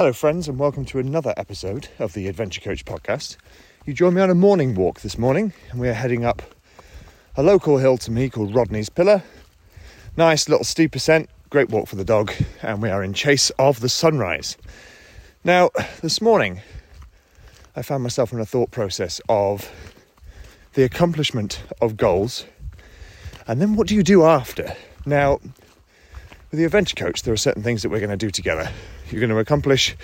Hello, friends, and welcome to another episode of the Adventure Coach podcast. You joined me on a morning walk this morning, and we are heading up a local hill to me called Rodney's Pillar. Nice little steep ascent, great walk for the dog, and we are in chase of the sunrise. Now, this morning, I found myself in a thought process of the accomplishment of goals, and then what do you do after? Now, with the adventure coach, there are certain things that we're going to do together. You're going to accomplish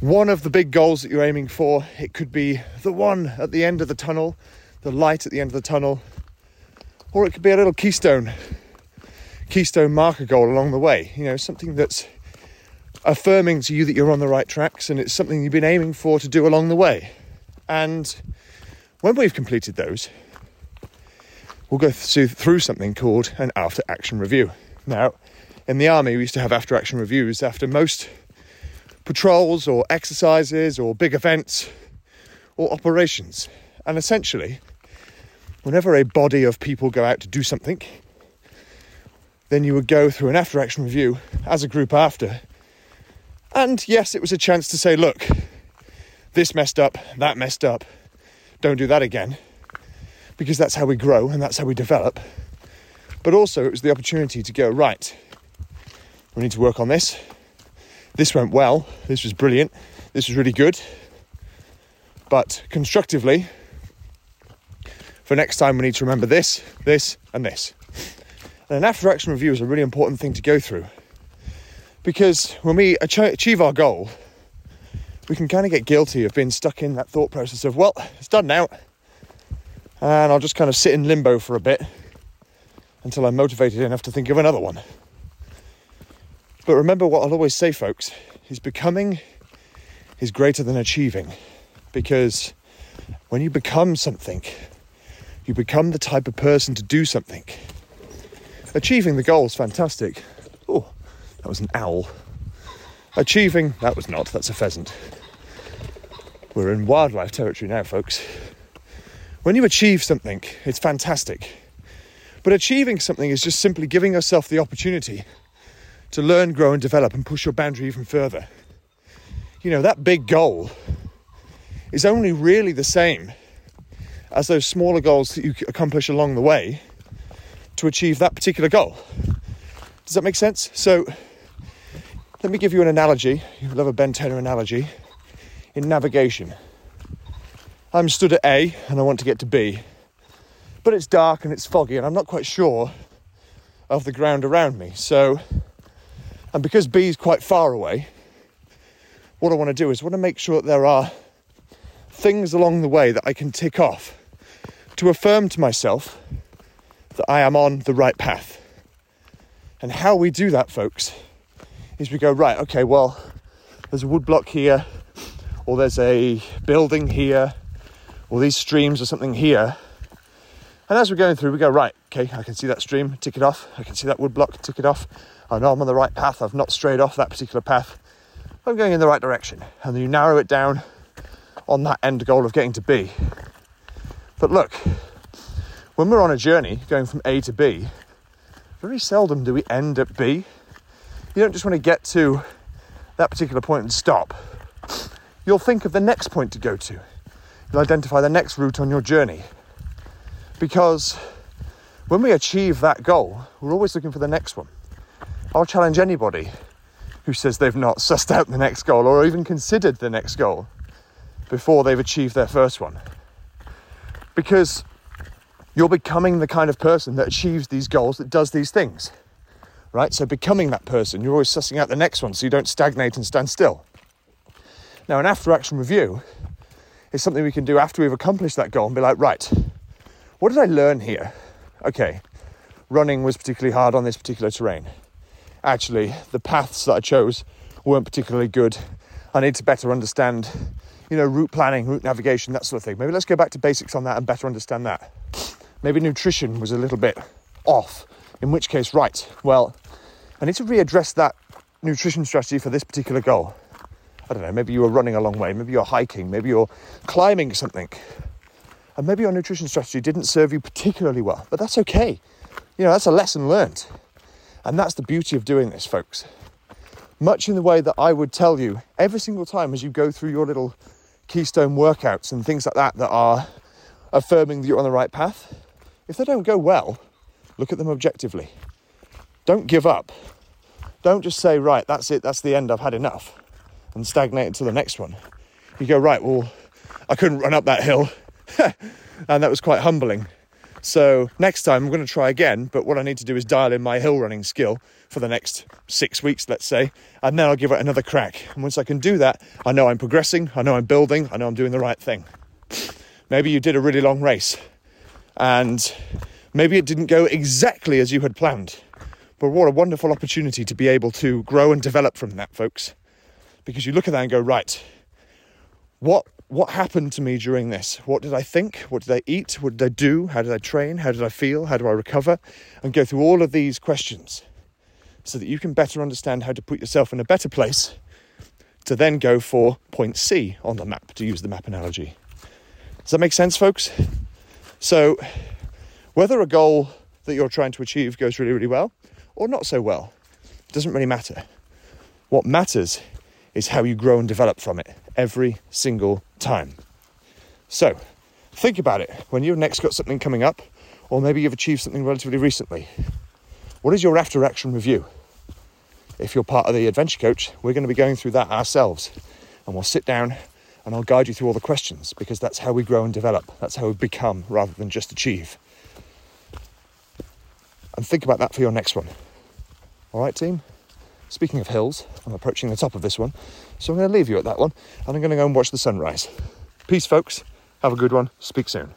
one of the big goals that you're aiming for. It could be the one at the end of the tunnel, the light at the end of the tunnel, or it could be a little keystone, keystone marker goal along the way. You know, something that's affirming to you that you're on the right tracks and it's something you've been aiming for to do along the way. And when we've completed those, we'll go through something called an after action review. Now, in the army, we used to have after action reviews after most patrols or exercises or big events or operations. And essentially, whenever a body of people go out to do something, then you would go through an after action review as a group after. And yes, it was a chance to say, look, this messed up, that messed up, don't do that again. Because that's how we grow and that's how we develop. But also, it was the opportunity to go, right, we need to work on this. This went well. This was brilliant. This was really good. But constructively, for next time, we need to remember this, this, and this. And an after action review is a really important thing to go through because when we achieve our goal, we can kind of get guilty of being stuck in that thought process of, well, it's done now, and I'll just kind of sit in limbo for a bit until I'm motivated enough to think of another one. But remember what I'll always say, folks, is becoming is greater than achieving because when you become something, you become the type of person to do something. Achieving the goal is fantastic. Oh, that was an owl. Achieving, that was not, that's a pheasant. We're in wildlife territory now, folks. When you achieve something, it's fantastic. But achieving something is just simply giving yourself the opportunity to learn, grow, and develop and push your boundary even further. You know, that big goal is only really the same as those smaller goals that you accomplish along the way to achieve that particular goal. Does that make sense? So, let me give you an analogy. You love a Ben Turner analogy in navigation. I'm stood at A and I want to get to B, but it's dark and it's foggy and I'm not quite sure of the ground around me. So, and because B is quite far away, what I want to do is I want to make sure that there are things along the way that I can tick off to affirm to myself that I am on the right path. And how we do that, folks, is we go, right, okay, well, there's a woodblock here, or there's a building here, or these streams or something here. And as we're going through, we go, right, okay, I can see that stream, tick it off. I can see that woodblock, tick it off. I know I'm on the right path. I've not strayed off that particular path. I'm going in the right direction. And then you narrow it down on that end goal of getting to B. But look, when we're on a journey going from A to B, very seldom do we end at B. You don't just want to get to that particular point and stop. You'll think of the next point to go to. You'll identify the next route on your journey. Because when we achieve that goal, we're always looking for the next one. I'll challenge anybody who says they've not sussed out the next goal or even considered the next goal before they've achieved their first one. Because you're becoming the kind of person that achieves these goals, that does these things. Right? So, becoming that person, you're always sussing out the next one so you don't stagnate and stand still. Now, an after action review is something we can do after we've accomplished that goal and be like, right, what did I learn here? Okay, running was particularly hard on this particular terrain actually the paths that I chose weren't particularly good. I need to better understand, you know, route planning, route navigation, that sort of thing. Maybe let's go back to basics on that and better understand that. Maybe nutrition was a little bit off, in which case, right, well, I need to readdress that nutrition strategy for this particular goal. I don't know, maybe you were running a long way, maybe you're hiking, maybe you're climbing something. And maybe your nutrition strategy didn't serve you particularly well, but that's okay. You know, that's a lesson learned. And that's the beauty of doing this, folks. much in the way that I would tell you every single time as you go through your little keystone workouts and things like that that are affirming that you're on the right path. If they don't go well, look at them objectively. Don't give up. Don't just say, right, that's it, that's the end, I've had enough, and stagnate until the next one. You go, right, well, I couldn't run up that hill, and that was quite humbling. So next time I'm going to try again, but what I need to do is dial in my hill running skill for the next six weeks, let's say, and then I'll give it another crack. And once I can do that, I know I'm progressing, I know I'm building, I know I'm doing the right thing. Maybe you did a really long race and maybe it didn't go exactly as you had planned. But what a wonderful opportunity to be able to grow and develop from that, folks. Because you look at that and go, right, what what happened to me during this? What did I think? What did I eat? What did I do? How did I train? How did I feel? How do I recover? And go through all of these questions so that you can better understand how to put yourself in a better place to then go for point C on the map, to use the map analogy. Does that make sense, folks? So, whether a goal that you're trying to achieve goes really, really well or not so well, doesn't really matter. What matters is how you grow and develop from it every single time. So, think about it when you've next got something coming up, or maybe you've achieved something relatively recently. What is your after action review? If you're part of the adventure coach, we're going to be going through that ourselves. And we'll sit down and I'll guide you through all the questions because that's how we grow and develop. That's how we become rather than just achieve. And think about that for your next one. All right, team? Speaking of hills, I'm approaching the top of this one, so I'm going to leave you at that one and I'm going to go and watch the sunrise. Peace, folks. Have a good one. Speak soon.